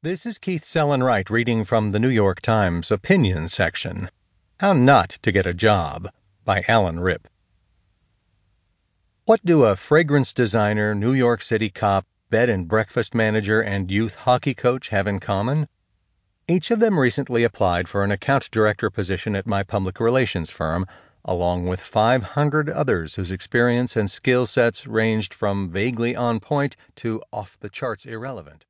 This is Keith Sellon-Wright reading from the New York Times opinion section. How Not to Get a Job by Allan Ripp. What do a fragrance designer, New York City cop, bed and breakfast manager, and youth hockey coach have in common? Each of them recently applied for an account director position at my public relations firm, along with 500 others whose experience and skill sets ranged from vaguely on point to off the charts irrelevant.